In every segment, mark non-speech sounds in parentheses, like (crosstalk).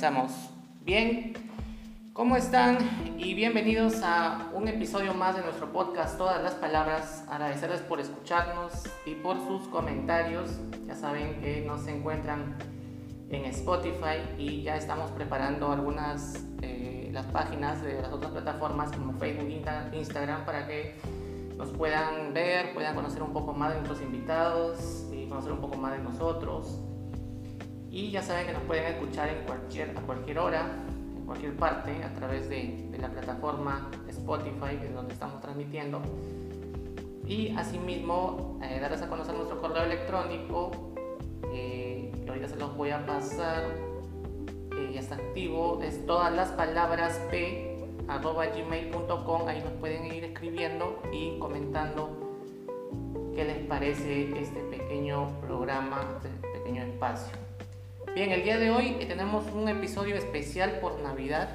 comenzamos. Bien, ¿cómo están? Y bienvenidos a un episodio más de nuestro podcast Todas las Palabras. Agradecerles por escucharnos y por sus comentarios. Ya saben que nos encuentran en Spotify y ya estamos preparando algunas eh, las páginas de las otras plataformas como Facebook, Instagram para que nos puedan ver, puedan conocer un poco más de nuestros invitados y conocer un poco más de nosotros. Y ya saben que nos pueden escuchar en cualquier, a cualquier hora, en cualquier parte, a través de, la plataforma Spotify, donde estamos transmitiendo. Y asimismo, eh, darles a conocer nuestro correo electrónico, eh, que ahorita se los voy a pasar, eh, ya está activo, es todas las palabras p arroba gmail.com, ahí nos pueden ir escribiendo y comentando qué les parece este pequeño programa, este pequeño espacio. Bien, el día de hoy tenemos un episodio especial por Navidad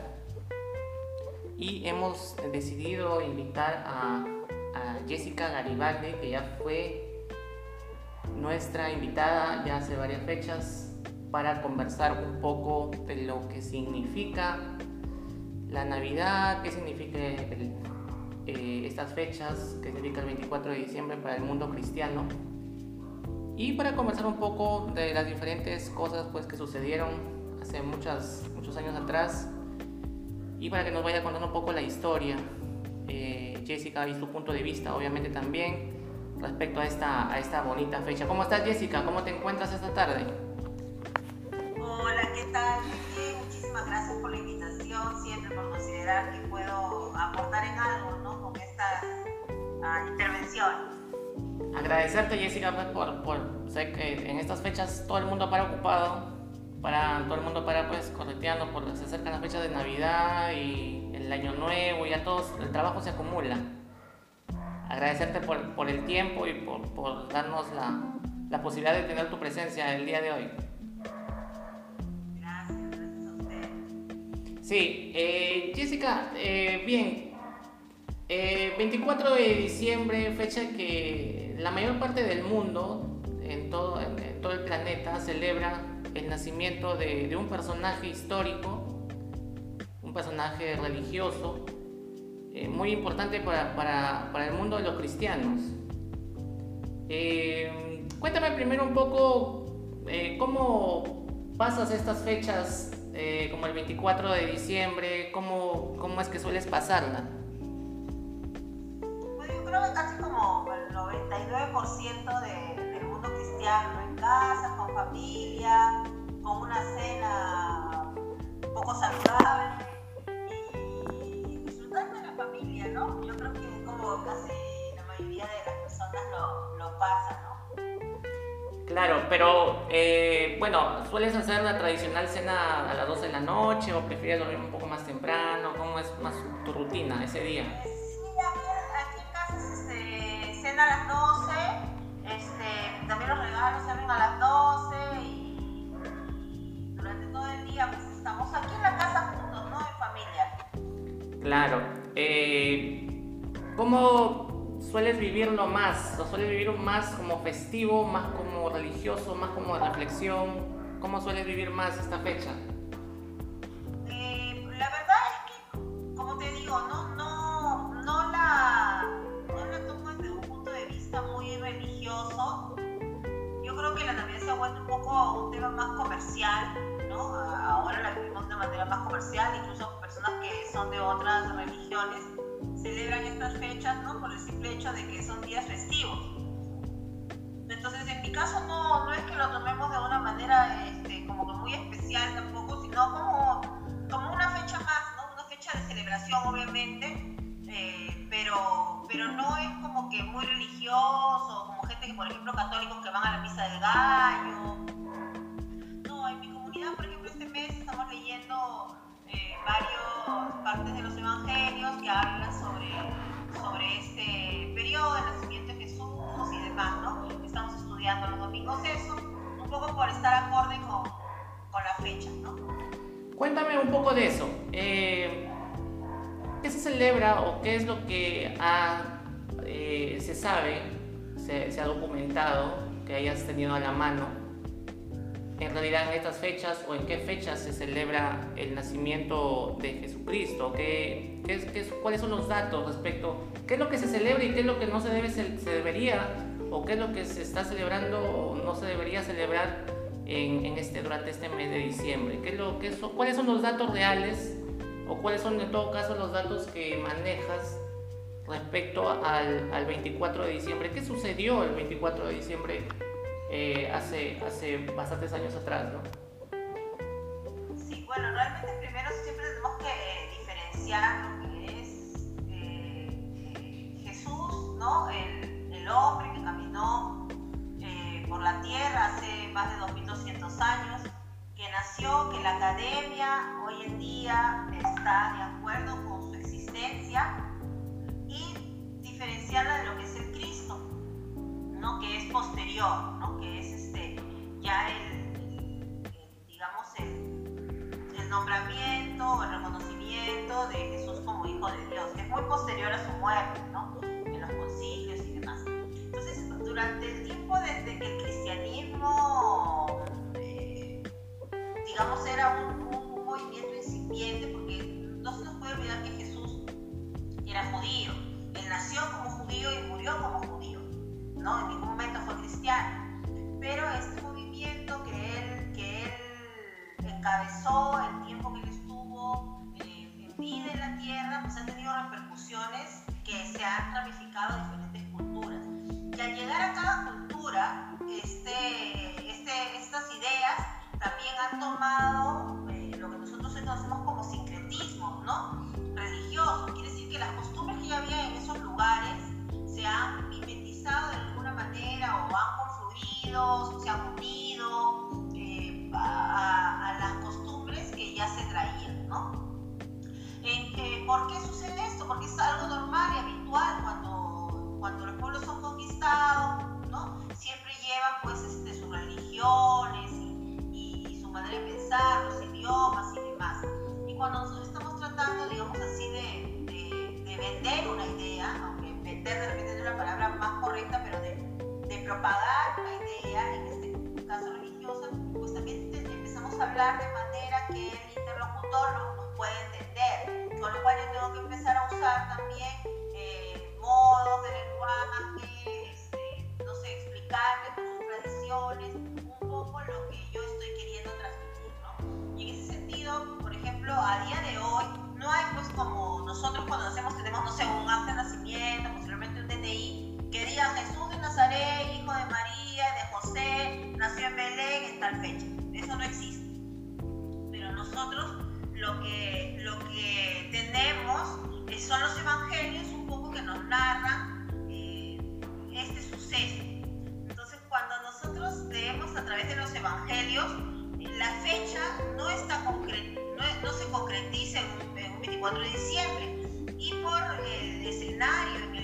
y hemos decidido invitar a, Jessica Garibaldi, que ya fue nuestra invitada ya hace varias fechas, para conversar un poco de lo que significa la Navidad, qué significa eh, estas fechas, qué significa el 24 de diciembre para el mundo cristiano y para conversar un poco de las diferentes cosas pues, que sucedieron hace muchas, muchos años atrás y para que nos vaya contando un poco la historia. Eh, Jessica y su punto de vista obviamente también respecto a esta, a esta bonita fecha. ¿Cómo estás Jessica? ¿Cómo te encuentras esta tarde? Hola, ¿qué tal? muchísimas gracias por la invitación, siempre por considerar que puedo aportar en algo ¿no? con esta uh, intervención. Agradecerte Jessica pues, por, por, sé que en estas fechas todo el mundo para ocupado, para todo el mundo para pues correteando, porque se acercan las fechas de Navidad y el Año Nuevo, y ya todos, el trabajo se acumula. Agradecerte por, por el tiempo y por, por darnos la, la, posibilidad de tener tu presencia el día de hoy. Sí, eh, Jessica, eh, bien, 24 eh, de diciembre, fecha que la mayor parte del mundo, en todo, el planeta, celebra el nacimiento de, un personaje histórico, un personaje religioso, eh, muy importante para, el mundo de los cristianos. Eh, cuéntame primero un poco cómo pasas estas fechas, como el 24 de diciembre, cómo, cómo es que sueles pasarla casi como el 99% de, del mundo cristiano, en casa, con familia, con una cena poco saludable y disfrutando de la familia, ¿no? Yo creo que como casi la mayoría de las personas lo, lo pasa, ¿no? Claro, pero eh, bueno, ¿sueles hacer la tradicional cena a las 12 de la noche o prefieres dormir un poco más temprano? ¿Cómo es más tu rutina ese día? Claro. Eh, ¿Cómo sueles vivirlo más? ¿Lo sueles vivir más como festivo, más como religioso, más como reflexión? ¿Cómo sueles vivir más esta fecha? O en qué fechas se celebra el nacimiento de Jesucristo? ¿Qué, qué, qué, cuáles son los datos respecto? ¿Qué es lo que se celebra y qué es lo que no se, debe, se, debería? ¿O qué es lo que se está celebrando o no se debería celebrar en, en este, durante este mes de diciembre? ¿Qué es lo, qué son, ¿Cuáles son los datos reales o cuáles son en todo caso los datos que manejas respecto al, al 24 de diciembre? ¿Qué sucedió el 24 de diciembre eh, hace, hace bastantes años atrás, ¿no? Bueno, realmente primero siempre tenemos que diferenciar lo que es eh, Jesús, ¿no? El, el, hombre que caminó eh, por la tierra hace más de 2200 años, que nació, que la academia hoy en día está de acuerdo con su existencia y diferenciarla de lo que es el Cristo, ¿no? Que es posterior, ya el, nombramiento, el reconocimiento de Jesús como Hijo de Dios, que es muy posterior a su muerte, ¿no? En los concilios y demás. Entonces, durante el tiempo desde que el cristianismo, eh, digamos, era un, un, movimiento incipiente, porque no se nos puede olvidar que Jesús era judío. Él nació como judío y murió como judío, ¿no? En ningún momento fue cristiano. Pero este que él, que él encabezó, el tiempo que él estuvo eh, en vida en la tierra, pues ha tenido repercusiones que se han ramificado en diferentes culturas. Y al llegar a cada cultura, este, este, estas ideas también han tomado eh, lo que nosotros conocemos como sincretismo, ¿no? Religioso. Quiere decir que las costumbres que ya había en esos lugares se han mimetizado de alguna manera o han confluido, se han propagar una idea en este caso religiosa, pues también empezamos a hablar de manera que el interlocutor nos, puede entender. Con lo cual yo tengo que empezar a usar también eh, modos de lenguaje, este, no sé, explicarle con sus tradiciones un poco lo que yo estoy queriendo transmitir, ¿no? Y en ese sentido, por ejemplo, a día de hoy, no hay pues como nosotros cuando hacemos, tenemos, no sé, un acta de nacimiento, posiblemente un DNI, que diga Jesús de Nazaret, hijo de María, de José, nació en Belén en tal fecha. Eso no existe. Pero nosotros lo que, lo que tenemos son los evangelios un poco que nos narran eh, este suceso. Entonces cuando nosotros leemos a través de los evangelios, la fecha no, está no, no, se concretiza en un, 24 de diciembre. Y por el escenario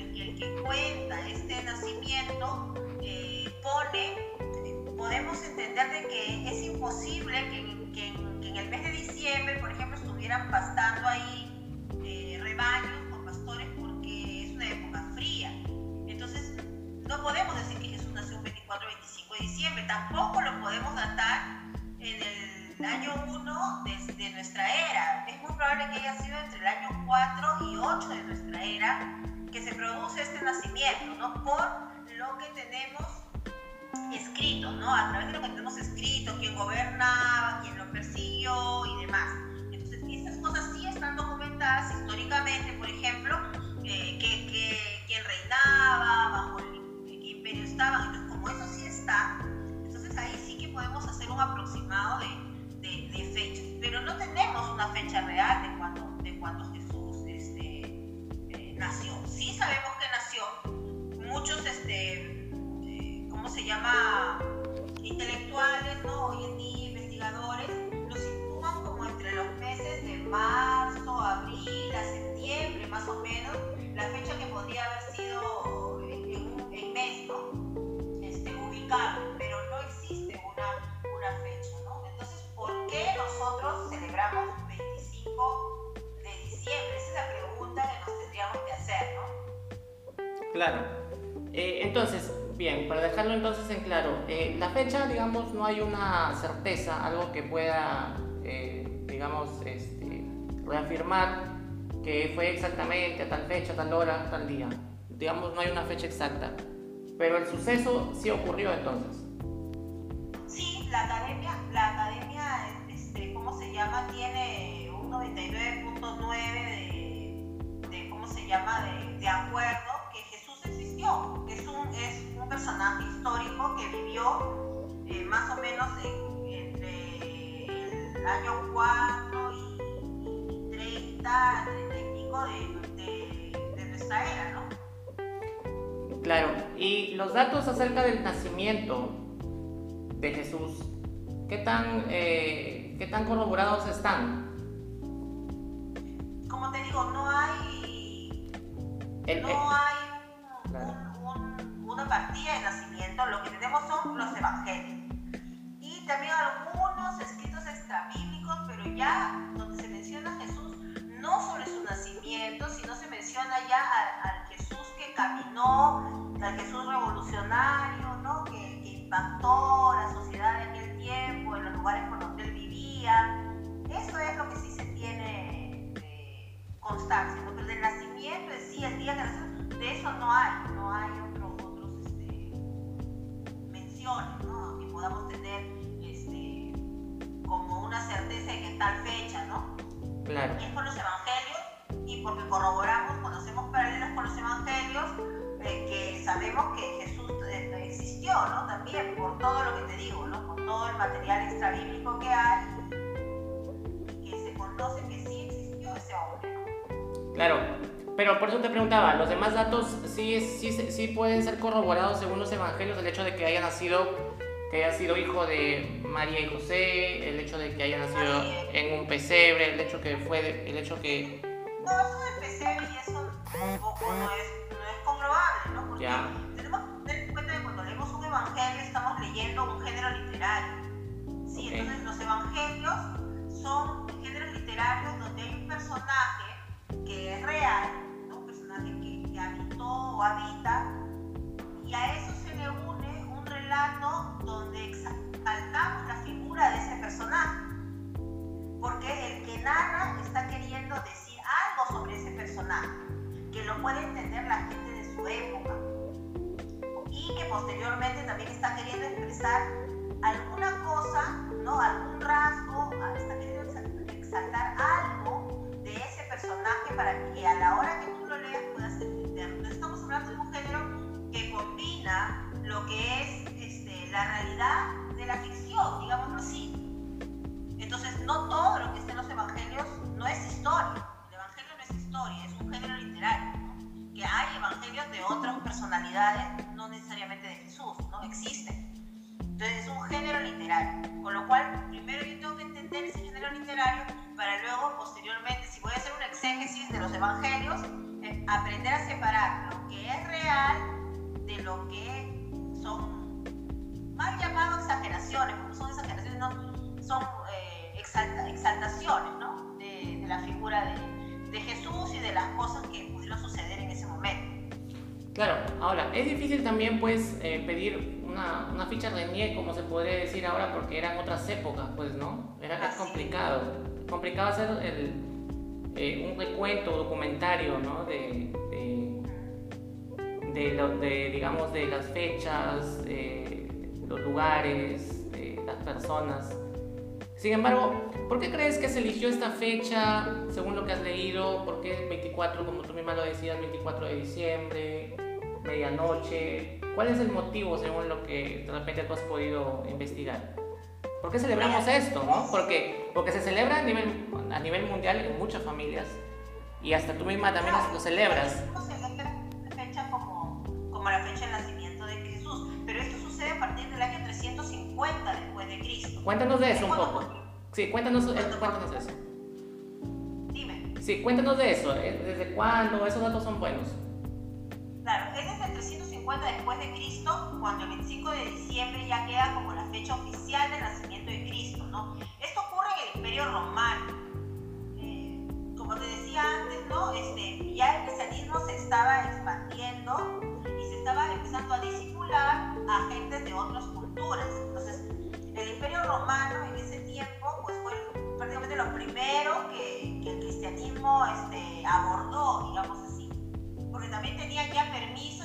nacimiento, eh, pone podemos entender de que es imposible que, que, en el mes de diciembre, por ejemplo, estuvieran pastando ahí eh, rebaños con pastores porque es una época fría. Entonces, no podemos decir que Jesús nació el 24 25 de diciembre, tampoco lo podemos datar en el año 1 de, de, nuestra era. Es muy probable que haya sido entre el año 4 y 8 de nuestra era que se produce este nacimiento, ¿no? Por lo que tenemos escrito, ¿no? A través de lo que tenemos escrito, quién gobernaba, quién lo persiguió y demás. Entonces, estas cosas sí están documentadas históricamente, por ejemplo, eh, que, quién reinaba, bajo qué imperio estaban. Entonces, como eso sí está, entonces ahí sí que podemos hacer un aproximado de, de, fechas. Pero no tenemos una fecha real de cuando, de cuando Jesús este, eh, nació. Sí sabemos que nació. Muchos este, ¿cómo se llama? Intelectuales, ¿no? Hoy en día investigadores, lo sitúan como entre los meses de marzo, abril, a septiembre, más o menos, la fecha que podría haber sido en, en mes, ¿no? Este, pero no existe una, una fecha, ¿no? Entonces, ¿por qué nosotros celebramos 25 de diciembre? Esa es la pregunta que nos tendríamos que hacer, ¿no? Claro. Eh, entonces, Bien, para dejarlo entonces en claro, eh, la fecha, digamos, no hay una certeza, algo que pueda, eh, digamos, este, reafirmar que fue exactamente a tal fecha, tal hora, tal día. Digamos, no hay una fecha exacta. Pero el suceso sí ocurrió entonces. Sí, la academia, la academia, este, ¿cómo se llama? Tiene un 99.9 de, de, ¿cómo se llama? De, acuerdo personaje histórico que vivió eh, más o menos entre el año 4 y, 30, 30 y pico de, de, nuestra era, ¿no? Claro, y los datos acerca del nacimiento de Jesús, ¿qué tan, eh, ¿qué tan corroborados están? Como te digo, no hay... no hay una partida de nacimiento, lo que tenemos son los evangelios. Y también algunos escritos extrabíblicos, pero ya donde se menciona a Jesús, no sobre su nacimiento, sino se menciona ya al, Jesús que caminó, al Jesús revolucionario, ¿no? que, impactó la sociedad en aquel tiempo, en los lugares por donde él vivía. Eso es lo que sí se tiene eh, constancia, pero del nacimiento en sí, el día que nació, de eso no hay, no hay menciones, ¿no? Que podamos tener este, como una certeza en que tal fecha, ¿no? Claro. Y es por los evangelios y porque corroboramos, conocemos paralelos con los evangelios, eh, que sabemos que Jesús eh, existió, ¿no? También por todo lo que te digo, ¿no? Por todo el material extrabíblico que hay y que se conoce que sí existió ese hombre. Claro. Pero por eso te preguntaba, ¿los demás datos sí, sí, sí pueden ser corroborados según los evangelios? El hecho de que haya nacido, que haya sido hijo de María y José, el hecho de que haya nacido en un pesebre, el hecho que fue, el hecho que... No, eso del pesebre y eso tampoco no es, no es comprobable, ¿no? Porque ya. tenemos que tener en cuenta que cuando leemos un evangelio estamos leyendo un género literario. Sí, entonces los evangelios son géneros literarios donde hay un personaje que es real, o habita, y a eso se le une un relato donde exaltamos la figura de ese personaje, porque el que narra está queriendo decir algo sobre ese personaje, que lo puede entender la gente de su época, y que posteriormente también está queriendo expresar alguna cosa, ¿no? algún rasgo, está queriendo exaltar algo personaje para que a la hora que tú lo leas puedas. De un género que combina lo que es este, la realidad de la ficción, digámoslo así. Entonces, no todo lo que está en los evangelios no es historia. El evangelio no es historia, es un género literario. Que hay evangelios de otras personalidades, no necesariamente de Jesús, no existen. Entonces, es un género literario. Con lo cual, primero yo tengo que entender ese género literario para luego, posteriormente, si voy a hacer una exégesis de los evangelios, eh, aprender a separar lo que es real de lo que son mal llamadas exageraciones, porque son exageraciones, no, son eh, exaltaciones ¿no? de, la figura de, de Jesús y de las cosas que pudieron suceder en ese momento. Claro, ahora, es difícil también pues eh, pedir una, una, ficha de NIE, como se podría decir ahora, porque eran otras épocas, pues, ¿no? Era más complicado complicado hacer el, eh, un recuento documentario ¿no? de, de, de, digamos, de las fechas, los lugares, las personas. Sin embargo, ¿por qué crees que se eligió esta fecha según lo que has leído? ¿Por qué 24, como tú misma lo decías, 24 de diciembre, medianoche? ¿Cuál es el motivo, según lo que de repente tú has podido investigar? ¿Por qué celebramos esto? ¿no? Porque, porque se celebra a nivel, a nivel mundial en muchas familias y hasta tú misma también lo celebras. No se celebra fecha como, como la fecha de nacimiento de Jesús, pero esto sucede a partir del año 350 después de Cristo. Cuéntanos de eso un poco. Sí, cuéntanos, eh, cuéntanos de eso. Dime. Sí, cuéntanos de eso. Eh, ¿Desde cuándo? Esos datos son buenos. Claro, es desde 350 después de Cristo, cuando el 25 de diciembre ya queda como la fecha oficial del nacimiento de Cristo, ¿no? Esto ocurre en el Imperio Romano. Eh, como te decía antes, ¿no? Este, ya el cristianismo se estaba expandiendo y se estaba empezando a disipular a gentes de otras culturas. Entonces, el Imperio Romano en ese tiempo, pues fue prácticamente lo primero que, que el cristianismo este, abordó, digamos así, porque también tenía ya permiso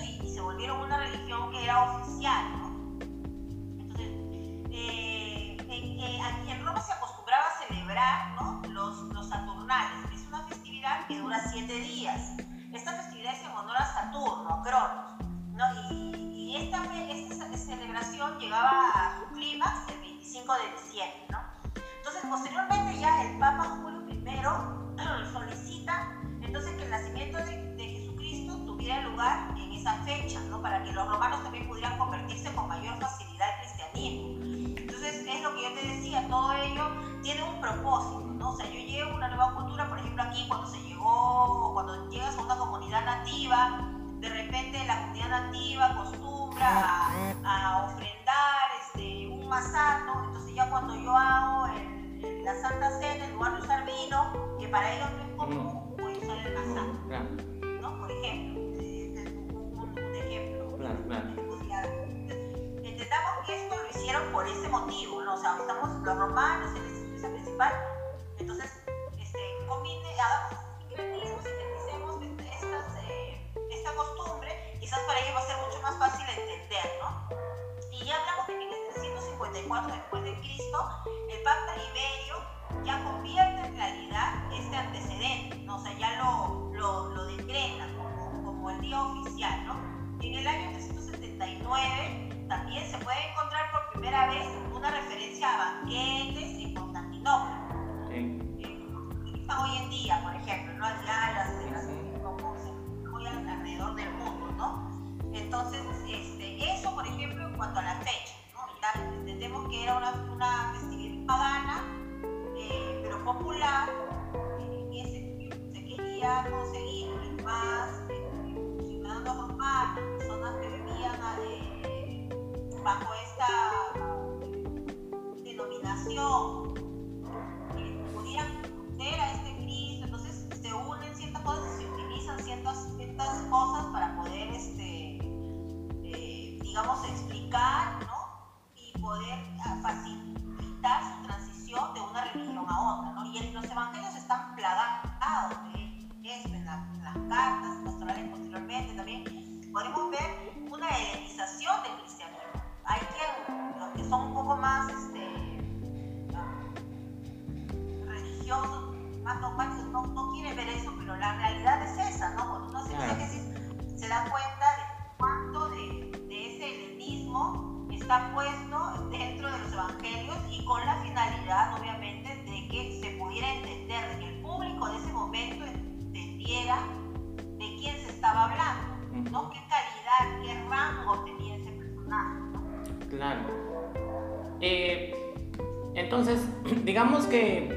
que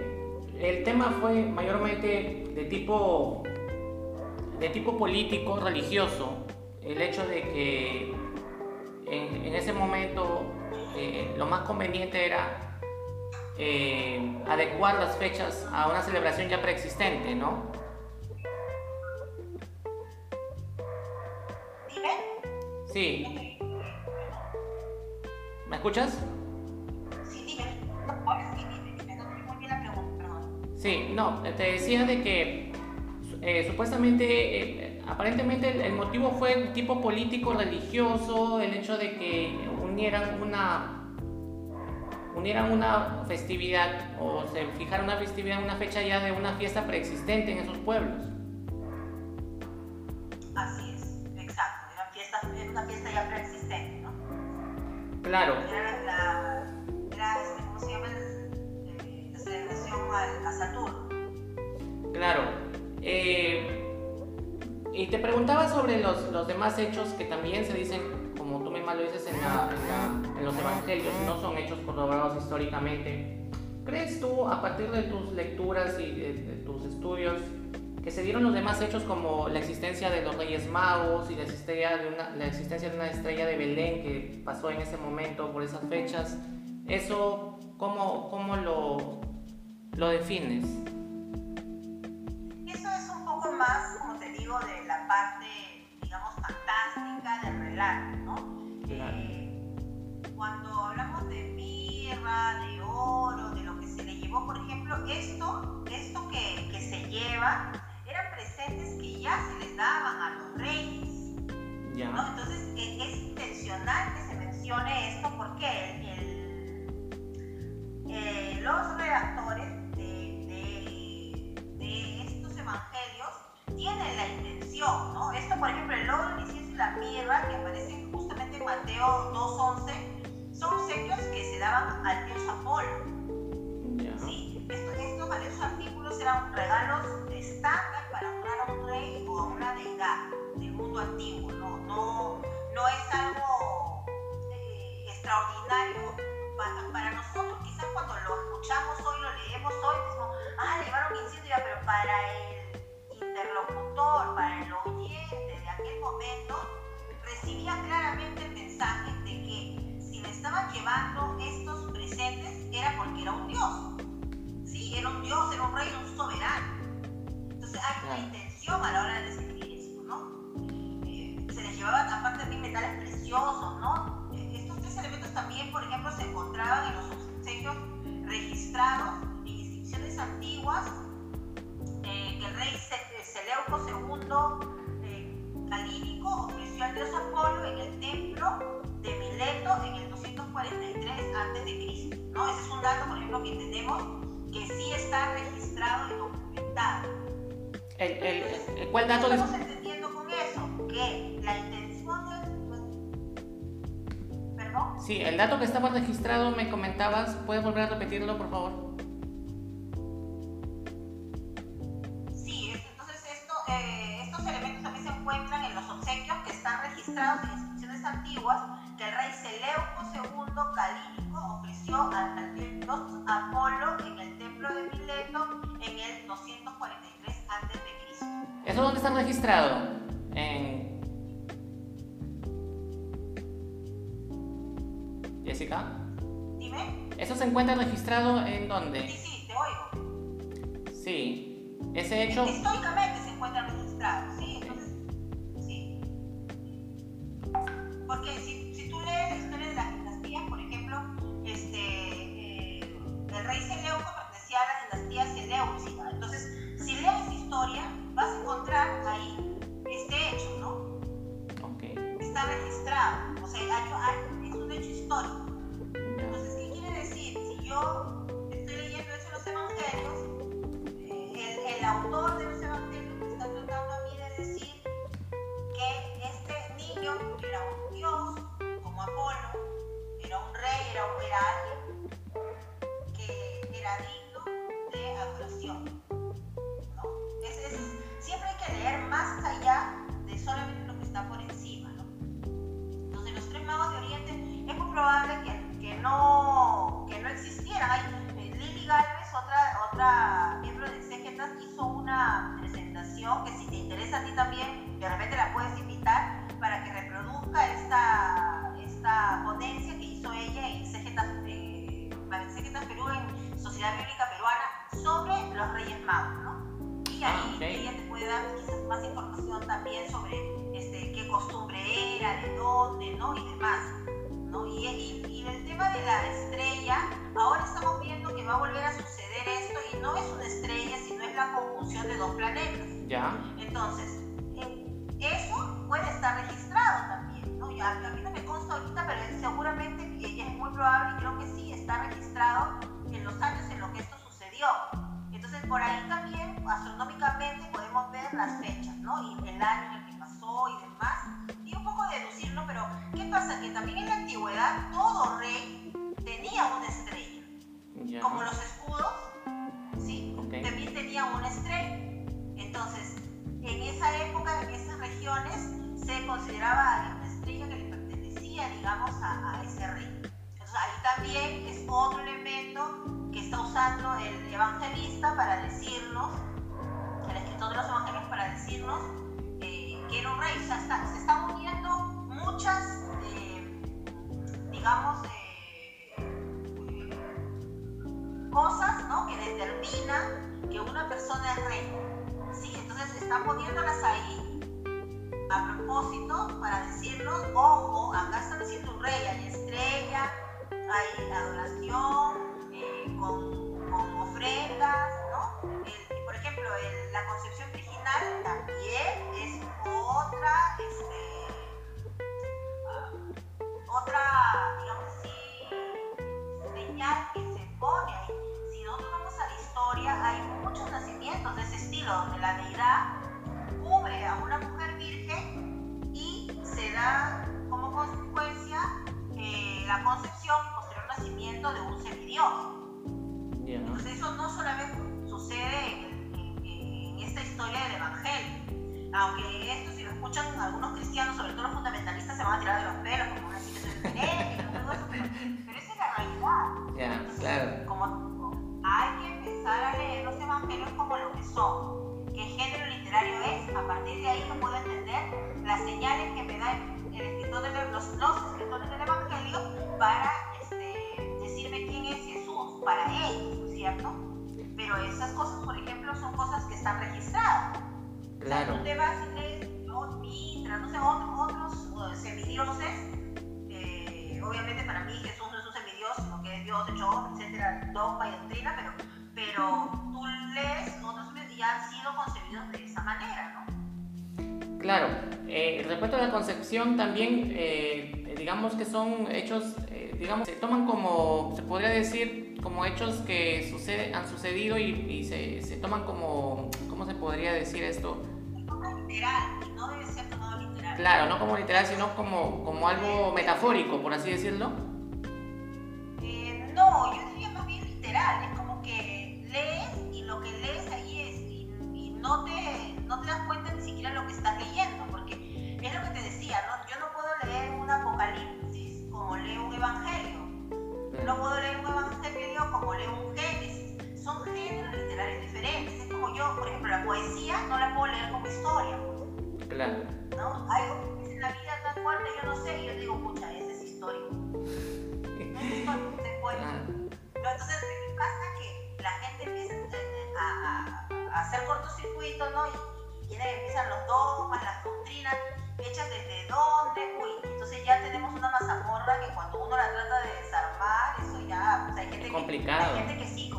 el tema fue mayormente de tipo, de tipo político, religioso, el hecho de que en, ese momento eh, lo más conveniente era eh, adecuar las fechas a una celebración ya preexistente, ¿no? Sí. ¿Me escuchas? Sí, no, te decía de que eh, supuestamente, eh, aparentemente el, motivo fue el tipo político, religioso, el hecho de que unieran una, unieran una festividad o se fijaron una festividad, una fecha ya de una fiesta preexistente en esos pueblos. Así es, exacto, era, fiesta, era una fiesta ya preexistente, ¿no? Claro. te preguntaba sobre los, los demás hechos que también se dicen, como tú misma lo dices, en, la, en, la, en los evangelios, no son hechos corroborados históricamente. ¿Crees tú, a partir de tus lecturas y de, de, tus estudios, que se dieron los demás hechos como la existencia de los Reyes Magos y la existencia de una, la existencia de una estrella de Belén que pasó en ese momento por esas fechas? ¿Eso cómo, cómo lo, lo defines? Eso es un poco más hablar, eh, cuando hablamos de mirra, de oro, de lo que se le llevó, por ejemplo, esto, esto que, se lleva, eran presentes que ya se les daban a los reyes. Entonces e, es intencional que se mencione esto, ¿por qué? Mateo 2.11, son obsequios que se daban al dios Apolo. ¿Puedes volver a repetirlo, por favor? Sí, entonces esto, eh, estos elementos también se encuentran en los obsequios que están registrados en inscripciones antiguas que el rey Seleuco II Calínico ofreció al dios Apolo en el templo de Mileto en el 243 ¿Eso dónde está registrado? En... Jessica. ¿Eso se encuentra registrado en dónde? Sí, sí, te oigo. Sí. Ese hecho... Históricamente se encuentra registrado, ¿sí? Entonces, sí. Porque si, si tú lees la historia de las dinastías, por ejemplo, este, eh, el rey Seleuco pertenecía a la dinastía Seleucida. Entonces, si lees historia, vas a encontrar ahí este hecho, ¿no? Ok. Está registrado, o sea, es un hecho histórico. Yo estoy leyendo eso en los evangelios, eh, el, autor de los evangelios me está tratando a mí de decir que este niño era un dios, como Apolo, era un rey, era, era alguien que era digno de adoración siempre hay que leer más allá de solamente lo que está por encima. ¿no? Entonces, los tres magos de Oriente es muy probable que, no, que no existieran. Hay, Lili Galvez, otra, otra miembro de Exegetas, hizo una presentación que si te interesa a ti también, de repente la puedes invitar para que reproduzca esta, esta ponencia que hizo ella en Exegetas, eh, Perú, en Sociedad Bíblica Peruana, sobre los Reyes Magos. ¿no? y ahí ella te puede dar quizás más información también sobre este, qué costumbre era, de dónde, ¿no? Y demás. ¿no? Y, y, el tema de la estrella, ahora estamos viendo que va a volver a suceder esto y no es una estrella, sino es la conjunción de dos planetas. Ya. Entonces, eh, eso puede estar registrado también, ¿no? Ya, a mí no me consta ahorita, pero seguramente es muy probable y creo que sí está registrado en los años en los que esto sucedió. Entonces, por ahí también, astronómicamente, podemos ver las fechas, ¿no? Y el año en el deducirlo, pero ¿qué pasa? Que también en la antigüedad todo rey tenía una estrella. Como los escudos, ¿sí? También tenían una estrella. Entonces, en esa época, en esas regiones, se consideraba una estrella que le pertenecía, digamos, a, a ese rey. Entonces, ahí también es otro elemento que está usando el evangelista para decirnos, el escritor de los evangelios para decirnos Quiero Rey. O sea, está, se están uniendo muchas, eh, digamos, eh, cosas ¿no? que determinan que una persona es rey. ¿sí? Entonces están poniéndolas ahí a propósito para decirnos, ojo, acá están diciendo un rey, hay estrella, hay adoración, eh, con, con, ofrendas, ¿no? Por ejemplo, la concepción también es otra, este, ah, otra, señal que se pone ahí. Si nosotros vamos a la historia, hay muchos nacimientos de ese estilo, donde la deidad cubre a una mujer virgen y se da como consecuencia eh, la concepción y posterior nacimiento de un semidios. Yeah. Entonces eso no solamente sucede en, en esta historia de Evangelio, aunque esto si lo escuchan algunos cristianos, sobre todo los fundamentalistas, se van a tirar de los pelos, como una que es pero, pero esa es la realidad. claro. Como hay que empezar a leer los evangelios como lo que son. ¿Qué género literario es? A partir de ahí yo puedo entender las señales que me da el escritor de los, los escritores del evangelio para este, decirme quién es Jesús para ellos, ¿cierto? Pero esas cosas, por ejemplo, son cosas que están registradas. Claro. tú te vas y lees Mitra, no sé, otros, otros semidioses. Eh, obviamente para mí Jesús no es un semidios, sino que es Dios hecho etcétera, dogma y doctrina, pero, pero tú lees otros y ya han sido concebidos de esa manera, ¿no? Claro. Eh, respecto a la concepción también, eh, digamos que son hechos, eh, digamos, se toman como, se podría decir, como hechos que sucede, han sucedido y, se, se, toman como, ¿cómo se podría decir esto? Literal, no debe ser tomado literal. Claro, no como literal, sino como, como algo metafórico, por así decirlo. no, yo diría más bien literal, es como que lees y lo que lees ahí es, y, y no, te, no te das cuenta ni siquiera lo que estás leyendo es lo que te decía, ¿no? Yo no puedo leer un apocalipsis como leo un evangelio. No puedo leer un evangelio como leo un génesis. Son géneros literarios diferentes. Es como yo, por ejemplo, la poesía no la puedo leer como historia. Claro. ¿No? Algo que dice la vida tan fuerte, yo no sé, y yo digo, pucha, esa es historia. No es historia, No, entonces, ¿qué pasa? Que la gente empieza a, a, hacer cortocircuito, ¿no? Y, y empiezan los dogmas, las doctrinas hechas desde dónde, uy, entonces ya tenemos una mazamorra que cuando uno la trata de desarmar, eso ya, pues hay gente, complicado. Que, hay gente que sí,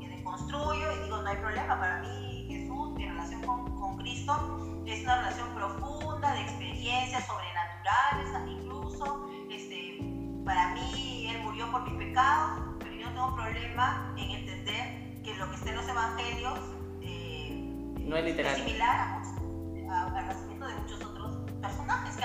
que deconstruyo y digo, no hay problema, para mí Jesús, mi relación con, con Cristo es una relación profunda de experiencias sobrenaturales, incluso, este, para mí Él murió por mis pecados, pero yo no tengo problema en entender que lo que está en los evangelios no es literal. similar al nacimiento de muchos otros personajes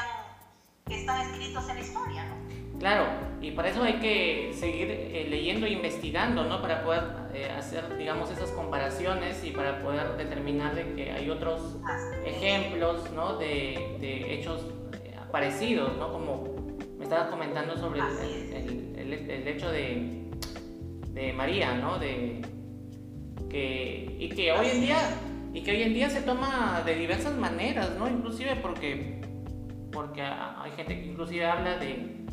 que, están escritos en la historia, ¿no? Claro, y para eso hay que seguir eh, leyendo e investigando, ¿no? Para poder eh, hacer, digamos, esas comparaciones y para poder determinar de que hay otros ejemplos, ¿no? De, de hechos eh, parecidos, ¿no? Como me estabas comentando sobre el, el, el, hecho de, de María, ¿no? De, que, y que hoy en día y que hoy en día se toma de diversas maneras, ¿no? Inclusive porque, porque hay gente que inclusive habla de,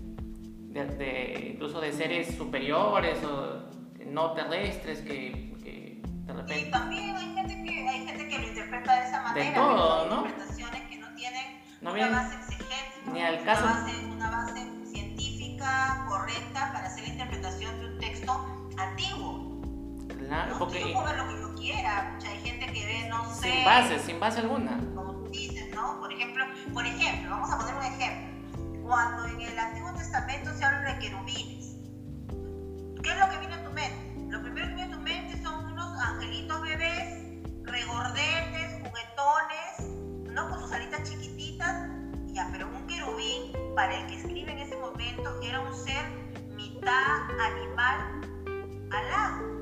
de, incluso de seres superiores o no terrestres que, que de repente... Y también hay gente que, hay gente que lo interpreta de esa manera. De todo, ¿no? Interpretaciones que no tienen una base exigente, ni al caso... una, base, una base científica correcta para hacer la interpretación de un texto antiguo. Claro, ¿no? porque... Yo puedo ver lo que yo quiera, hay gente que ve, no sé... Sin base, sin base alguna. Como tú dices, ¿no? Por ejemplo, por ejemplo, vamos a poner un ejemplo. Cuando en el Antiguo Testamento se habla de querubines, ¿qué es lo que viene a tu mente? Lo primero que viene a tu mente son unos angelitos bebés, regordetes, juguetones, ¿no? Con sus alitas chiquititas. Ya, pero un querubín, para el que escribe en ese momento, era un ser mitad animal alado,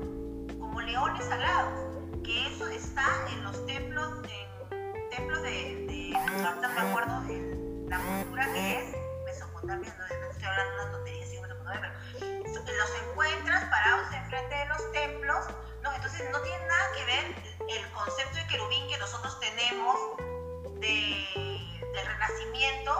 como leones alados que eso está en los templos, en templos de, de acuerdo de la cultura que es Mesopotamia, no, estoy hablando de una tontería, sí, Mesopotamia, pero los encuentras parados enfrente de los templos, ¿no? Entonces no tiene nada que ver el concepto de querubín que nosotros tenemos de, del renacimiento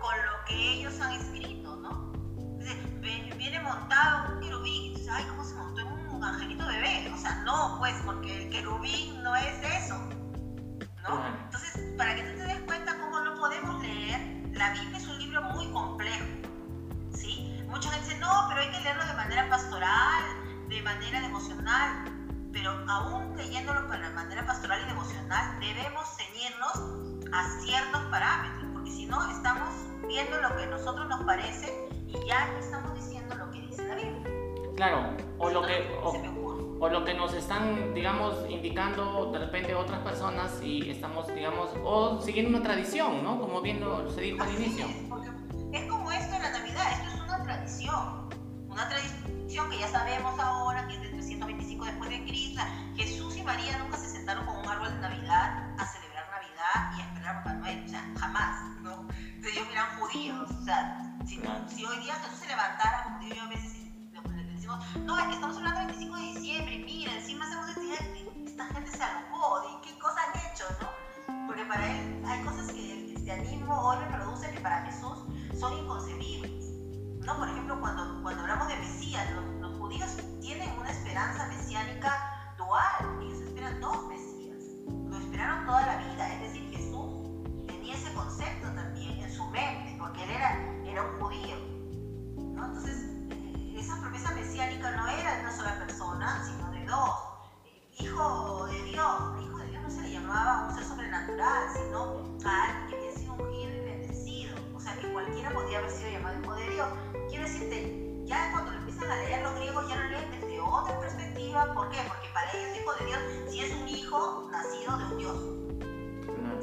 con lo que ellos han escrito, ¿no? Entonces, viene montado un querubín y dices, ay, ¿cómo se montó un angelito bebé? O sea, no, pues, porque el querubín no es eso, ¿no? Entonces, para que tú te des cuenta cómo no podemos leer, la Biblia es un libro muy complejo, ¿sí? Mucha gente dice, no, pero hay que leerlo de manera pastoral, de manera emocional, pero aún leyéndolo de manera pastoral y devocional, debemos ceñirnos a ciertos parámetros, porque si no, estamos viendo lo que a nosotros nos parece y ya estamos diciendo lo que dice la Biblia. Claro, o pues lo que, o, lo que nos están, digamos, indicando de repente otras personas y estamos, digamos, o siguiendo una tradición, ¿no? Como bien lo, se dijo al inicio. Es, como esto en la Navidad, esto es una tradición, una tradición que ya sabemos ahora, que es de 325 después de Cristo, Jesús y María nunca se sentaron con un árbol de Navidad a celebrar Navidad y a esperar a Papá Noel, o sea, jamás, ¿no? Ellos eran judíos, o sea, si, hoy día Jesús se levantara, como a veces, es que estamos hablando del 25 de diciembre, mira, encima hacemos este día, esta gente se alocó, ¿y qué cosas han hecho, no? Porque para él hay cosas que el cristianismo hoy reproduce que para Jesús son inconcebibles, ¿no? Por ejemplo, cuando, cuando hablamos de Mesías, los, los judíos tienen una esperanza mesiánica dual, ellos esperan dos Mesías, lo esperaron toda la vida, es decir, Jesús tenía ese concepto también en su mente, porque él era, era un judío, ¿no? Entonces, esa promesa mesiánica no era de una sola persona, sino de dos. Hijo de Dios, hijo de Dios no se le llamaba un ser sobrenatural, sino a alguien que había sido ungido y bendecido. O sea, que cualquiera podía haber sido llamado hijo de Dios. Quiero decirte, ya cuando lo empiezan a leer los griegos, ya lo leen desde otra perspectiva. ¿Por qué? Porque para ellos, hijo de Dios, si es un hijo nacido de un Dios.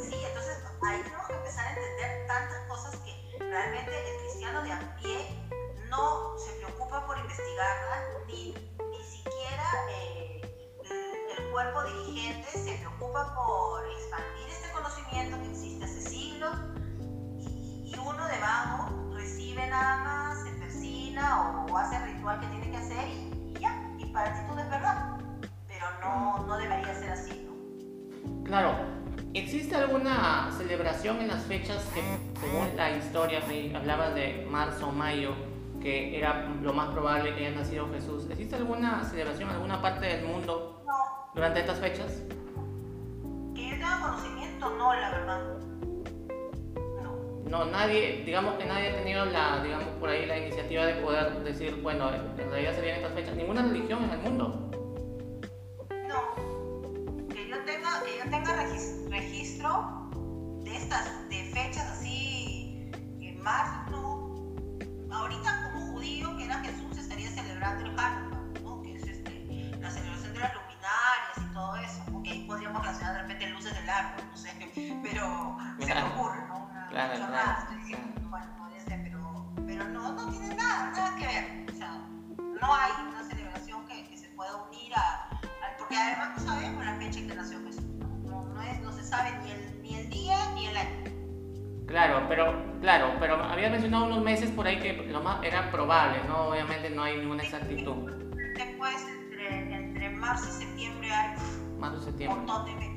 Sí, entonces ahí tenemos que empezar a entender tantas cosas que realmente el cristiano de a pie no se preocupa por investigarlas, ni, ni siquiera eh, el, cuerpo dirigente se preocupa por expandir este conocimiento que existe hace siglos y, uno de vago recibe nada más, se persina o, hace el ritual que tiene que hacer y, ya, y para ti todo es verdad, pero no, no debería ser así. Claro. ¿Existe alguna celebración en las fechas que, según la historia, hablabas de marzo, mayo, que era lo más probable que haya nacido Jesús. ¿Existe alguna celebración en alguna parte del mundo no. durante estas fechas? Que yo tenga conocimiento, no, la verdad. No. No, nadie, digamos que nadie ha tenido la, digamos, por ahí la iniciativa de poder decir, bueno, en realidad se vienen estas fechas. Ninguna religión en el mundo. No. Que yo tenga, que yo tenga registro de estas, de fechas así, en marzo, no sé, pero se me ocurre, ¿no? Una claro, claro, diciendo, bueno, podría ser, pero, pero no, no tiene nada, nada que ver, o sea, no hay una celebración que, que se pueda unir a, a, porque además no sabemos la fecha en que nació Jesús, no, no, es, no se sabe ni el, ni el día ni el año. Claro, pero claro, pero habías mencionado unos meses por ahí que lo más era probable, ¿no? Obviamente no hay ninguna exactitud. Después, entre, entre marzo y septiembre hay Marzo y un septiembre. montón de.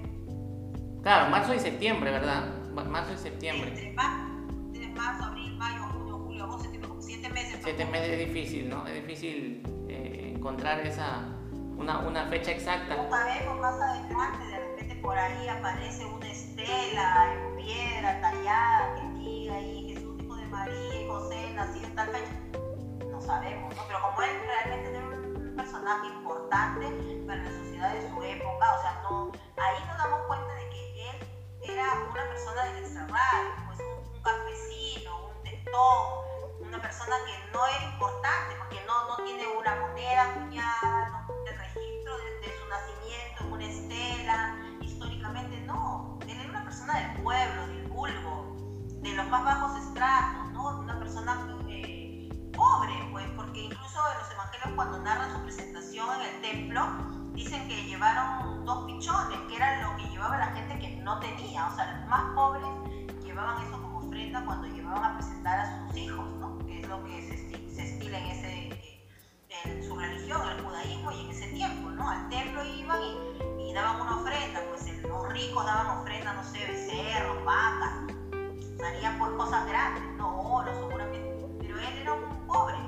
Claro, marzo y septiembre, ¿verdad? Ma- Marzo y septiembre. Entre marzo, tienes marzo, abril, mayo, junio, julio, agosto, siete meses. Siete meses es difícil, ¿no? Es difícil eh, encontrar esa una, una fecha exacta. No sabemos más adelante, de repente por ahí aparece una estela en piedra tallada que diga ahí Jesús, hijo de María y José, nacido en tal fecha. No sabemos, ¿no? Pero como él realmente era un personaje importante para la sociedad de su época, o sea, no, ahí nos damos cuenta de que era una persona del extrarradio, pues un, campesino, un tentón, una persona que no era importante, porque no, no tiene una moneda acuñada, no tiene registro de, de su nacimiento en una estela, históricamente no. Él era una persona del pueblo, del vulgo, de los más bajos estratos, ¿no? Una persona eh, pobre, pues, porque incluso en los evangelios cuando narran su presentación en el templo, dicen que llevaron dos pichones, que era lo que llevaba la gente que no tenía, o sea, los más pobres llevaban eso como ofrenda cuando llevaban a presentar a sus hijos, ¿no? Que es lo que se, esti se estila en, ese, en su religión, el judaísmo y en ese tiempo, ¿no? Al templo iban y, daban una ofrenda, pues los ricos daban ofrenda, no sé, becerros, vacas, darían pues cosas grandes, no oro seguramente, pero él era un pobre,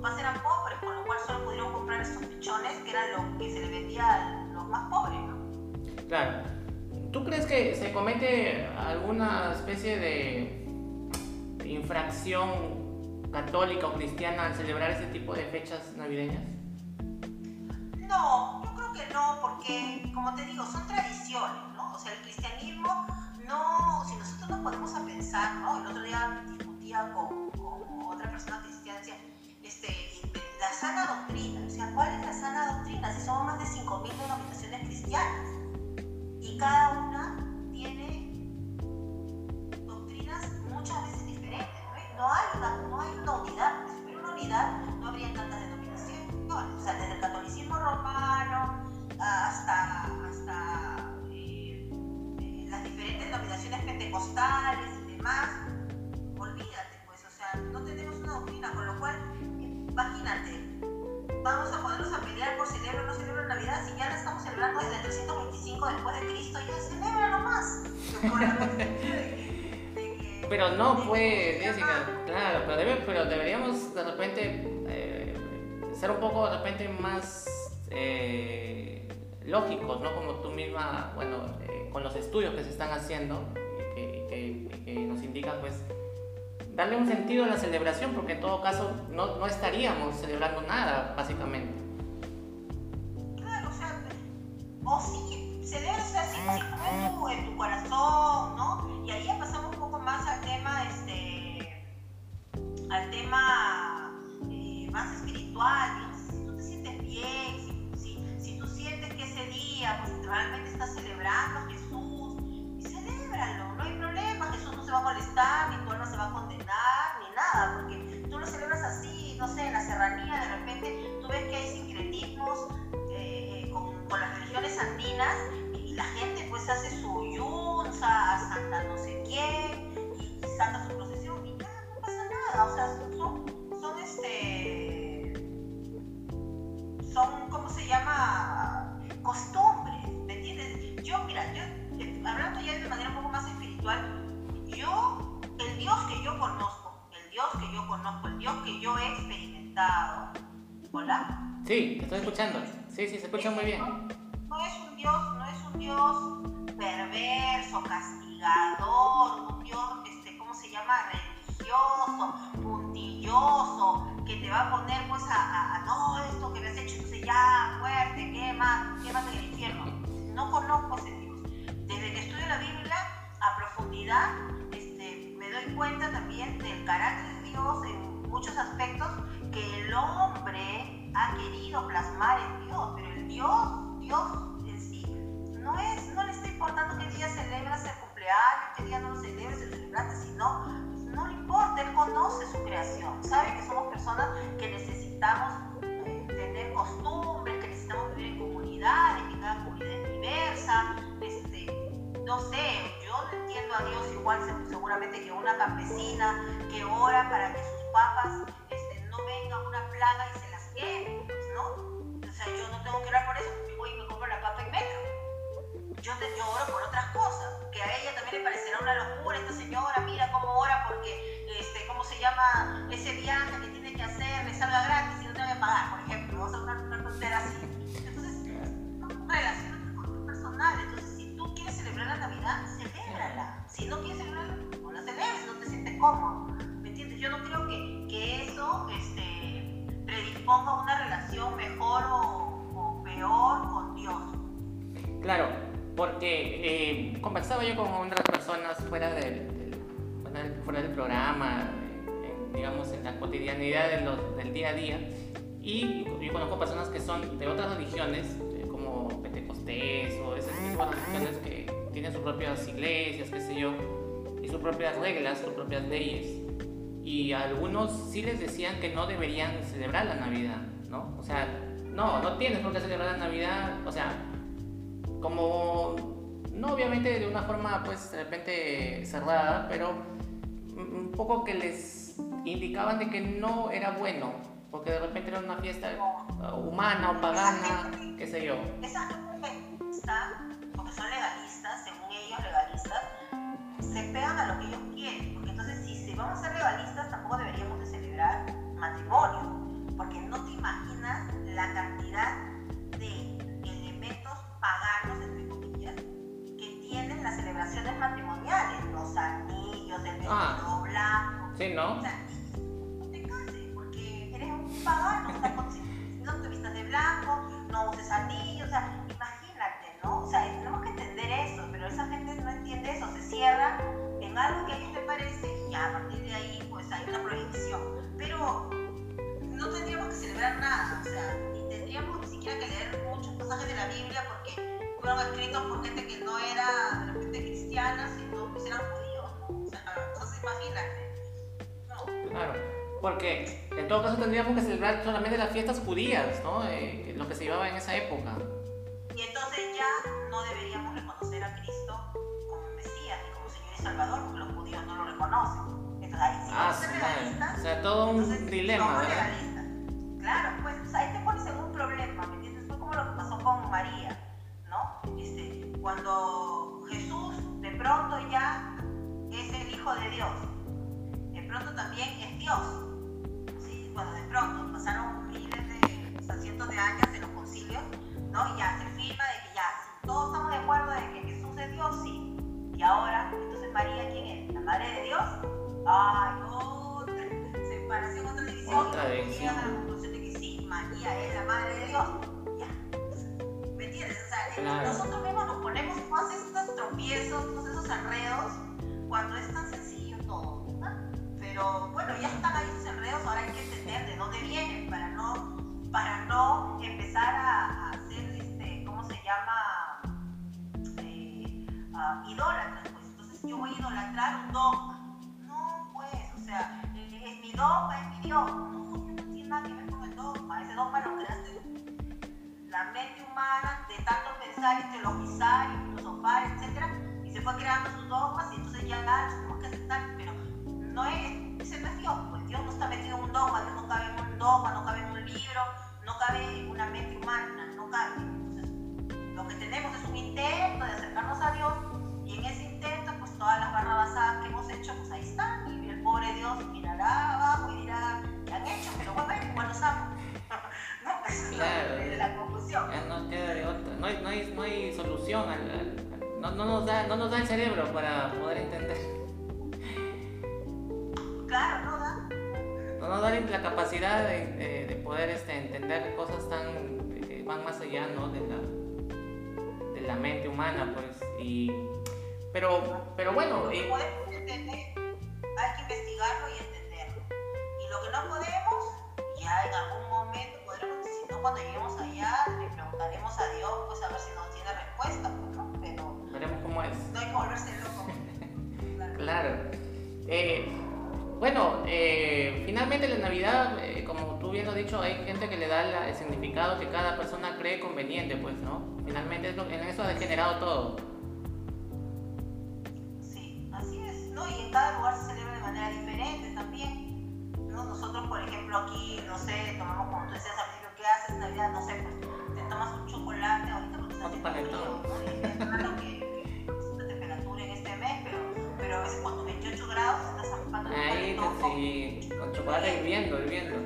papás eran pobres, con lo cual solo pudieron comprar esos pichones que eran lo que se le vendía a los más pobres, ¿no? Claro. ¿Tú crees que se comete alguna especie de infracción católica o cristiana al celebrar ese tipo de fechas navideñas? No, yo creo que no, porque como te digo, son tradiciones, ¿no? O sea, el cristianismo no, si nosotros nos ponemos a pensar, ¿no? El otro día discutía con, con otra persona cristiana, decía, este, la sana doctrina, o sea, ¿cuál es la sana doctrina? Si somos más de 5.000 denominaciones cristianas y cada una tiene doctrinas muchas veces pero no Jessica, claro, pero, debe, pero deberíamos de repente eh, ser un poco de repente más eh, lógicos, ¿no? Como tú misma, bueno, eh, con los estudios que se están haciendo y que, que, nos indican, pues, darle un sentido a la celebración, porque en todo caso no, no estaríamos celebrando nada, básicamente. Claro, o sea, o sí, Santa no sé quién, y, saca su procesión y ya, no pasa nada, o sea, son, son este, son, ¿cómo se llama? Costumbres, ¿me entiendes? Yo, mira, yo, eh, hablando ya de manera un poco más espiritual, yo, el Dios que yo conozco, el Dios que yo conozco, el Dios que yo he experimentado, ¿hola? Sí, estoy escuchando, sí, sí, se escucha muy bien. No es un Dios, no es un Dios perverso, un Dios, este, ¿cómo se llama? Religioso, puntilloso, que te va a poner pues a, a, no, esto que me has hecho, entonces ya, muerte, quema, quémate en el infierno. No conozco ese Dios. Desde que estudio la Biblia a profundidad, este, me doy cuenta también del carácter de Dios en muchos aspectos que el hombre ha querido plasmar en Dios, pero el Dios, Dios en sí, no, es, no le está importando qué día celebras el cumpleaños, día no lo celebres, el celebrante, sino no le importa, él conoce su creación, sabe que somos personas que necesitamos eh, tener costumbres, que necesitamos vivir en comunidades, que cada comunidad es diversa, este, no sé, yo no entiendo a Dios igual seguramente que una campesina que ora para que sus papas este, no venga una plaga y se las queme, pues, ¿no? O sea, yo no tengo que orar por eso, porque voy y me compro la papa y metro. Yo, oro por otras cosas, que a ella también le parecerá una locura, esta señora, mira cómo ora porque, este, ¿cómo se llama? Ese viaje que tiene que hacer le salga gratis y no tengo que pagar, por ejemplo, vamos a una, una tontera así. Entonces, relacionate con tu personal, entonces si tú quieres celebrar la Navidad, celébrala. Si no quieres celebrarla, no la celebres, no te sientes cómodo. ¿Me entiendes? Yo no creo que, que eso este, predisponga una relación mejor o peor con Dios. Porque eh, conversaba yo con otras personas fuera del, del, fuera del programa, en, digamos en la cotidianidad de los, del día a día, y yo conozco personas que son de otras religiones, eh, como Pentecostés o ese tipo religiones que tienen sus propias iglesias, qué sé yo, y sus propias reglas, sus propias leyes. Y algunos sí les decían que no deberían celebrar la Navidad, ¿no? O sea, no, no tienes por qué celebrar la Navidad, o sea, como, no obviamente de una forma pues de repente cerrada, pero un poco que les indicaban de que no era bueno, porque de repente era una fiesta humana o pagana, qué sé yo. Esa gente está, porque son legalistas, según ellos legalistas, se pegan a lo que ellos quieren, porque entonces si, vamos a ser legalistas tampoco deberíamos de celebrar matrimonio, porque no te imaginas la cantidad de elementos paganos, celebraciones matrimoniales, los anillos, el vestido Ah. blanco. Sí, ¿no? O sea, no te cases, porque eres un pagano, o sea, no te vistas de blanco, no uses anillos, o sea, imagínate, ¿no? O sea, tenemos que entender eso, pero esa gente no entiende eso, se cierra en algo que a ellos les parece y ya a partir de ahí pues hay una prohibición. Pero no tendríamos que celebrar nada, o sea, ni tendríamos ni siquiera que leer muchos pasajes de la Biblia porque fueron escritos por gente que no era de repente cristiana, sino pues eran judíos, ¿no? O sea, entonces imagínate. No. Claro, porque en todo caso tendríamos que celebrar solamente las fiestas judías, ¿no? Eh, lo que se llevaba en esa época. Y entonces ya no deberíamos reconocer a Cristo como Mesías ni como Señor y Salvador, porque los judíos no lo reconocen. Entonces ahí sí Ah, sí, legalistas. O sea, todo un entonces, dilema. Claro, pues o sea, ahí te pones en un problema, ¿me cuando Jesús de pronto ya es el Hijo de Dios, de pronto también es Dios. ¿sí? Cuando de pronto pasaron miles de, cientos de años en los concilios, ¿no? ya se firma de que ya, todos estamos de acuerdo de que Jesús es Dios, sí. Y ahora, entonces María, ¿quién es? ¿La Madre de Dios? Ay, otra separación, otra división. Otra división. Es la Madre de Dios ya. ¿Me entiendes? O sea, Claro. nosotros mismos nos ponemos todos estos tropiezos, todos esos enredos, cuando es tan sencillo todo. ¿verdad? Pero bueno, ya están ahí esos enredos, ahora hay que entender de dónde vienen para no, para no empezar a, a hacer, este, ¿cómo se llama? Eh, ah, idólatras. Pues. Entonces yo voy a idolatrar un dogma. No, pues, o sea, es mi dogma, es mi Dios. No, no tiene nada que ver con el dogma. Ese dogma lo creaste la mente humana de tanto pensar y teologizar y filosofar, etc. Y se fue creando sus dogmas y entonces ya nada, tenemos que aceptar, pero no es, ese no Dios, pues Dios no está metido en un dogma, no cabe en un dogma, no cabe en un libro, no cabe en una mente humana, no cabe. Lo que tenemos es un intento de acercarnos a Dios y en ese intento, pues todas las barrabasadas que hemos hecho, pues ahí están. Y el pobre Dios mirará Ya no queda de otra. No hay, no hay, no hay solución. al- al- no, no, nos da, no nos da el cerebro para poder entender. Claro, no da. No nos da la capacidad de, de- de poder este, entender cosas tan eh, que van más allá ¿no? de, la, de la mente humana. pues y Pero, pero bueno, Lo que eh, podemos entender, hay que investigarlo y entenderlo. Y lo que no podemos, ya en algún momento podremos, si no cuando lleguemos le preguntaremos a Dios, pues a ver si nos tiene respuesta, pues, ¿no? Pero veremos cómo es. no hay que volverse loco. Claro. (laughs) Claro. Eh, bueno, eh, finalmente la Navidad, eh, como tú bien lo has dicho, hay gente que le da la- el significado que cada persona cree conveniente, pues, ¿no? Finalmente es lo- en eso ha degenerado todo. Sí, así es. ¿no? Y en cada lugar se celebra de manera diferente también. ¿no? Nosotros, por ejemplo, aquí, no sé, tomamos como tú decías al principio, ¿qué haces en Navidad? No sé, pues tomas un chocolate ahorita porque está Un panetón. ¿no? Y es que, que esta temperatura en este mes, pero, pero a veces con tus 28 grados estás zampando un Ahí, con sí, con chocolate hirviendo, hirviendo.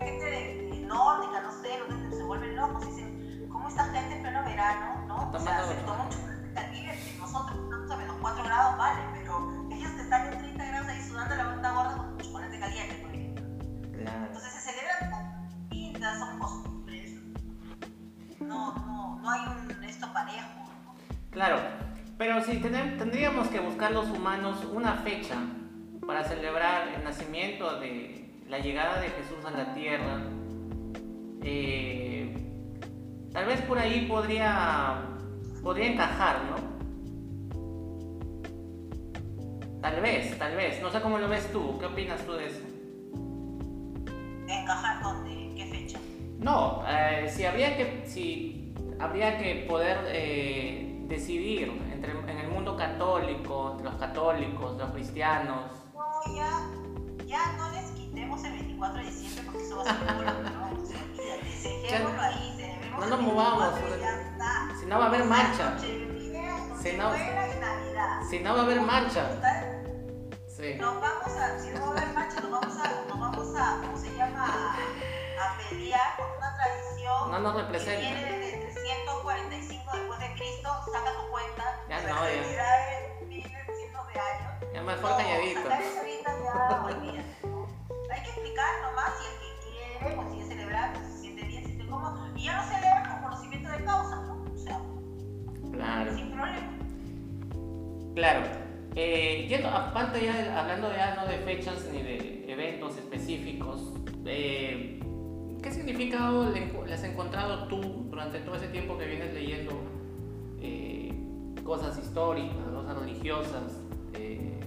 gente nórdica, no sé, que se vuelven locos y dicen, ¿cómo esta gente en pleno verano, no? O sea, se toma un caliente, que nosotros estamos a menos 4 grados, vale, pero ellos que están en 30 grados ahí sudando la banda gorda con chocolate caliente, por ejemplo. Claro. Entonces se celebran son costumbres. No, no, no hay un esto parejo. ¿no? Claro, pero si tendríamos que buscar los humanos una fecha para celebrar el nacimiento de la llegada de Jesús a la tierra, eh, tal vez por ahí podría, podría encajar, ¿no? Tal vez, tal vez. No sé cómo lo ves tú. ¿Qué opinas tú de eso? ¿Encajar dónde? No, eh, si habría que, si habría que poder eh, decidir entre, en el mundo católico, entre los católicos, los cristianos. No, ya, ya no les quitemos el 24 de diciembre porque eso va a ser ¿no? (laughs) O sea, dejémoslo ahí, celebremos No nos movamos, 24 y ya está. Si no va a haber marcha, Si no- si no va a haber marcha. Sí. Nos vamos a, si no va a haber marcha, nos vamos a, nos vamos a, ¿cómo se llama? Por una tradición No nos que representa. viene desde 345 después de Cristo, saca tu cuenta. Ya no, ya. cientos de años. Ya mejor No, calladito. sacar eso ahorita ya, olvídate, ¿no? Hay que explicar nomás si el que quiere, pues quiere celebrar, pues, se siente bien, se siente cómodo. Y ya lo celebra con conocimiento de causa, ¿no? O sea, Claro. sin problema. Claro. Eh, yendo, aparte ya, hablando ya no de fechas ni de eventos específicos, eh, ¿qué significado le, has encontrado tú durante todo ese tiempo que vienes leyendo eh, cosas históricas, cosas religiosas, eh,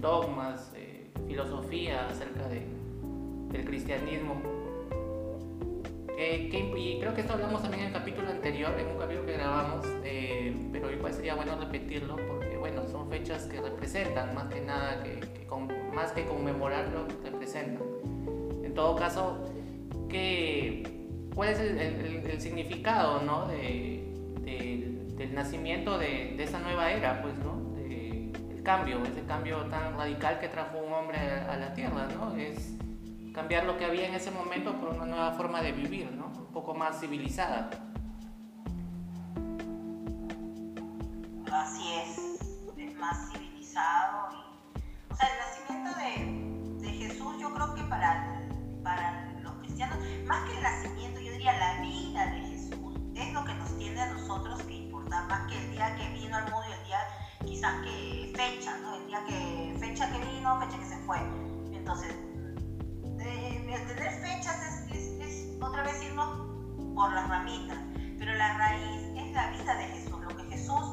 dogmas, eh, filosofía acerca de, del cristianismo? Eh, ¿qué- y creo que esto hablamos también en el capítulo anterior, en un capítulo que grabamos, pero igual sería bueno repetirlo porque bueno, son fechas que representan más que nada, que con- más que conmemorarlo, representan. En todo caso, ¿qué, ¿cuál es el, el- el significado ¿no? de, del- nacimiento de, esa nueva era, pues, ¿no? Del cambio, ese cambio tan radical que trajo un hombre a, la tierra, ¿no? Es cambiar lo que había en ese momento por una nueva forma de vivir, ¿no? Un poco más civilizada. Así es, más civilizado. o sea, el nacimiento de, más que el nacimiento, yo diría la vida de Jesús, es lo que nos tiene a nosotros que importar, más que el día que vino al mundo y el día quizás que fecha, ¿no? El día que, fecha que vino, fecha que se fue. Entonces, el tener fechas es, es, es otra vez irnos por las ramitas, pero la raíz es la vida de Jesús, lo que Jesús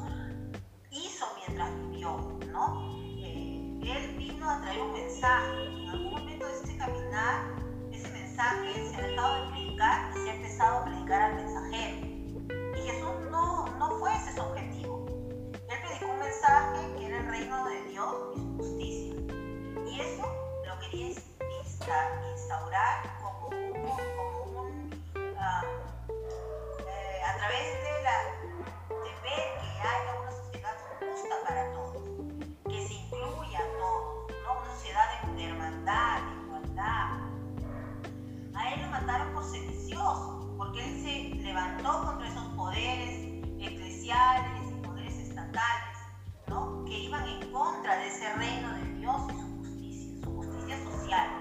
hizo mientras vivió, ¿no? Eh, él vino a traer un mensaje. En algún momento de este caminar, se ha dejado de predicar y se ha empezado a predicar al mensajero. Y Jesús no, no fue ese su objetivo. Él predicó un mensaje que era el reino de Dios y su justicia. Y eso lo quería instaurar como un, uh, eh, a través de la porque levantó contra esos poderes eclesiales y poderes estatales, ¿no? que iban en contra de ese reino de Dios y su justicia, su justicia social.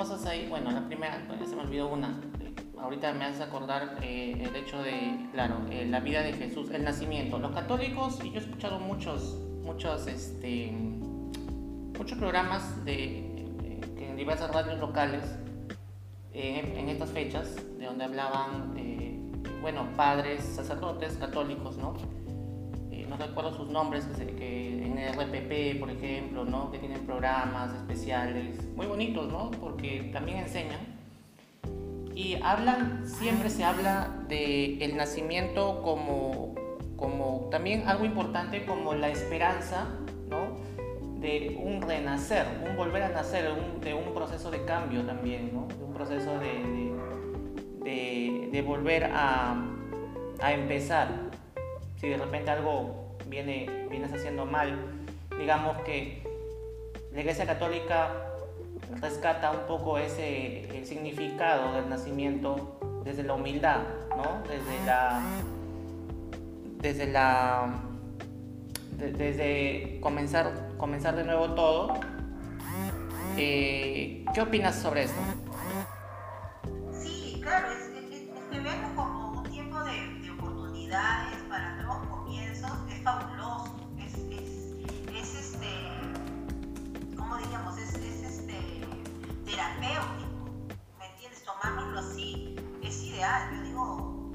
Cosas ahí. Bueno, la primera, pues, se me olvidó una. Ahorita me hace acordar eh, el hecho de, claro, eh, la vida de Jesús, el nacimiento. Los católicos, y yo he escuchado muchos, muchos, este, muchos programas de, en diversas radios locales en estas fechas, de donde hablaban, bueno, padres, sacerdotes católicos, ¿no? No recuerdo sus nombres, que, en el RPP, por ejemplo, ¿no? que tienen programas especiales, muy bonitos, ¿no? porque también enseñan. Y hablan, siempre se habla del el nacimiento como, como también algo importante como la esperanza ¿no? de un renacer, un volver a nacer, de un proceso de cambio también, ¿no? de un proceso de, de, de volver a, a empezar si de repente algo viene, vienes haciendo mal, digamos que la Iglesia Católica rescata un poco ese significado del nacimiento desde la humildad, ¿no? Desde la desde la desde comenzar comenzar de nuevo todo. Eh, ¿Qué opinas sobre esto? Sí, claro, es, es, que vemos como un tiempo de, de oportunidades para fabuloso, es, es, este, ¿cómo diríamos? Es, este terapéutico, ¿me entiendes? Tomárnoslo así es ideal. Yo digo,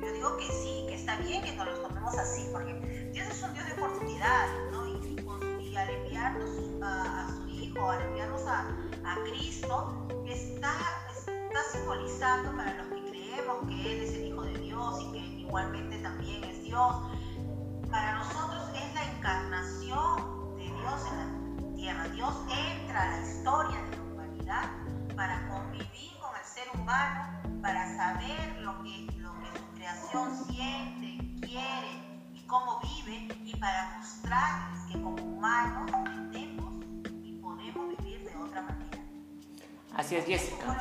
yo digo que sí, que está bien que nos lo tomemos así, porque Dios es un Dios de oportunidades, ¿no? Y, al enviarnos a, su Hijo, al enviarnos a, a Cristo, está, está simbolizando para los que creemos que Él es el Hijo de Dios y que igualmente también es Dios para nosotros es la encarnación de Dios en la tierra. Dios entra a la historia de la humanidad para convivir con el ser humano, para saber lo que, lo que su creación siente, quiere y cómo vive, y para mostrarles que como humanos tenemos y podemos vivir de otra manera. Así es, Jessica.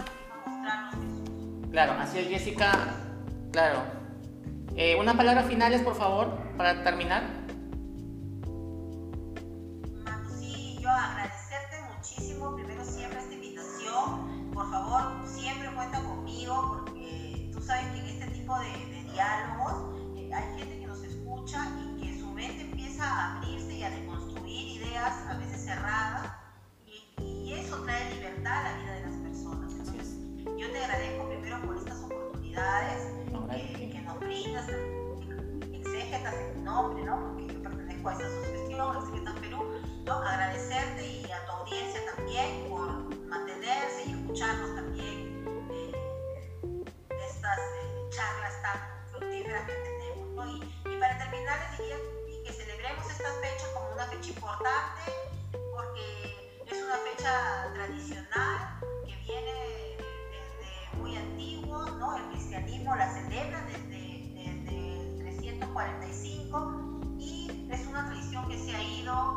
Claro, así es, Jessica. Claro, eh, unas palabras finales, por favor, para terminar. Brindas, exégetas en tu nombre, ¿no? porque yo pertenezco a esta asociación, Exégetas Perú, ¿no? agradecerte y a tu audiencia también por mantenerse y escucharnos también eh, estas eh, charlas tan fructíferas que tenemos. ¿no? Y, y, para terminar, les diría que celebremos estas fechas como una fecha importante, porque es una fecha tradicional que viene desde muy antiguo, ¿no? el cristianismo la celebra desde, desde el 345 y es una tradición que se ha ido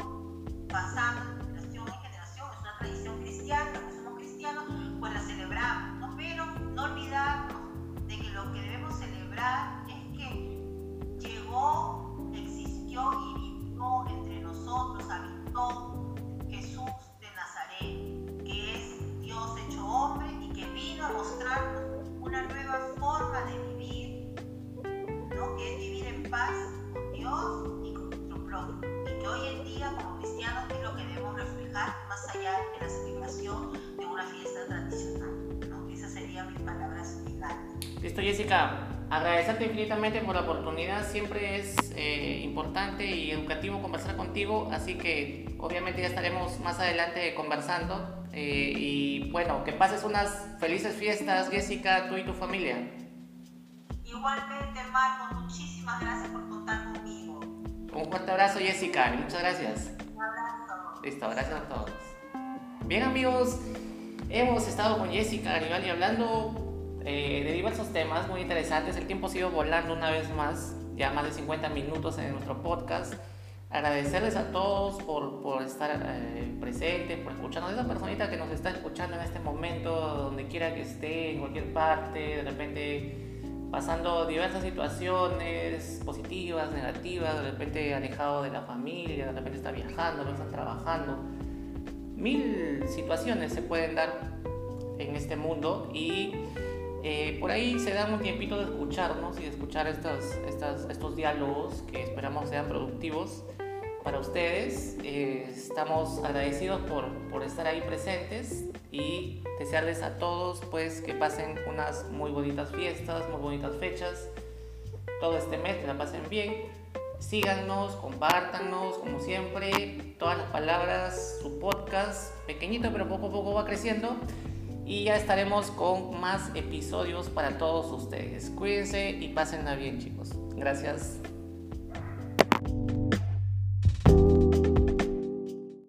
pasando de generación en generación, es una tradición cristiana, los somos cristianos, pues la celebramos, pero no olvidarnos de que lo que debemos celebrar es que llegó, existió y vivió entre nosotros, habitó Jesús de Nazaret, que es Dios hecho hombre y que vino a mostrarnos una nueva forma de vivir, ¿no? que es vivir en paz con Dios y con nuestro prójimo. Y que hoy en día, como cristianos, es lo que debemos reflejar más allá de la celebración de una fiesta tradicional. ¿no? Esas serían mis palabras finales. Listo, Jessica. Agradecerte infinitamente por la oportunidad. Siempre es eh, importante y educativo conversar contigo, así que obviamente ya estaremos más adelante conversando. Eh, y bueno, que pases unas felices fiestas, Jessica, tú y tu familia. Igualmente, Marco, muchísimas gracias por contar conmigo. Un fuerte abrazo, Jessica, muchas gracias. Un abrazo. Listo, gracias a todos. Bien, amigos, hemos estado con Jessica Garibali hablando eh, de diversos temas muy interesantes. El tiempo ha sido volando una vez más, ya más de 50 minutos en nuestro podcast. Agradecerles a todos por, por estar eh, presentes, por escucharnos. Esa personita que nos está escuchando en este momento, donde quiera que esté, en cualquier parte, de repente pasando diversas situaciones positivas, negativas, de repente alejado de la familia, de repente está viajando, no está trabajando. Mil situaciones se pueden dar en este mundo y eh, por ahí se da un tiempito de escucharnos y de escuchar estos, estos diálogos que esperamos sean productivos para ustedes. Eh, estamos agradecidos por, por, estar ahí presentes y desearles a todos pues que pasen unas muy bonitas fiestas, muy bonitas fechas, todo este mes, que la pasen bien. Síganos, compártanos, como siempre, todas las palabras, su podcast, pequeñito pero poco a poco va creciendo y ya estaremos con más episodios para todos ustedes. Cuídense y pásenla bien chicos. Gracias.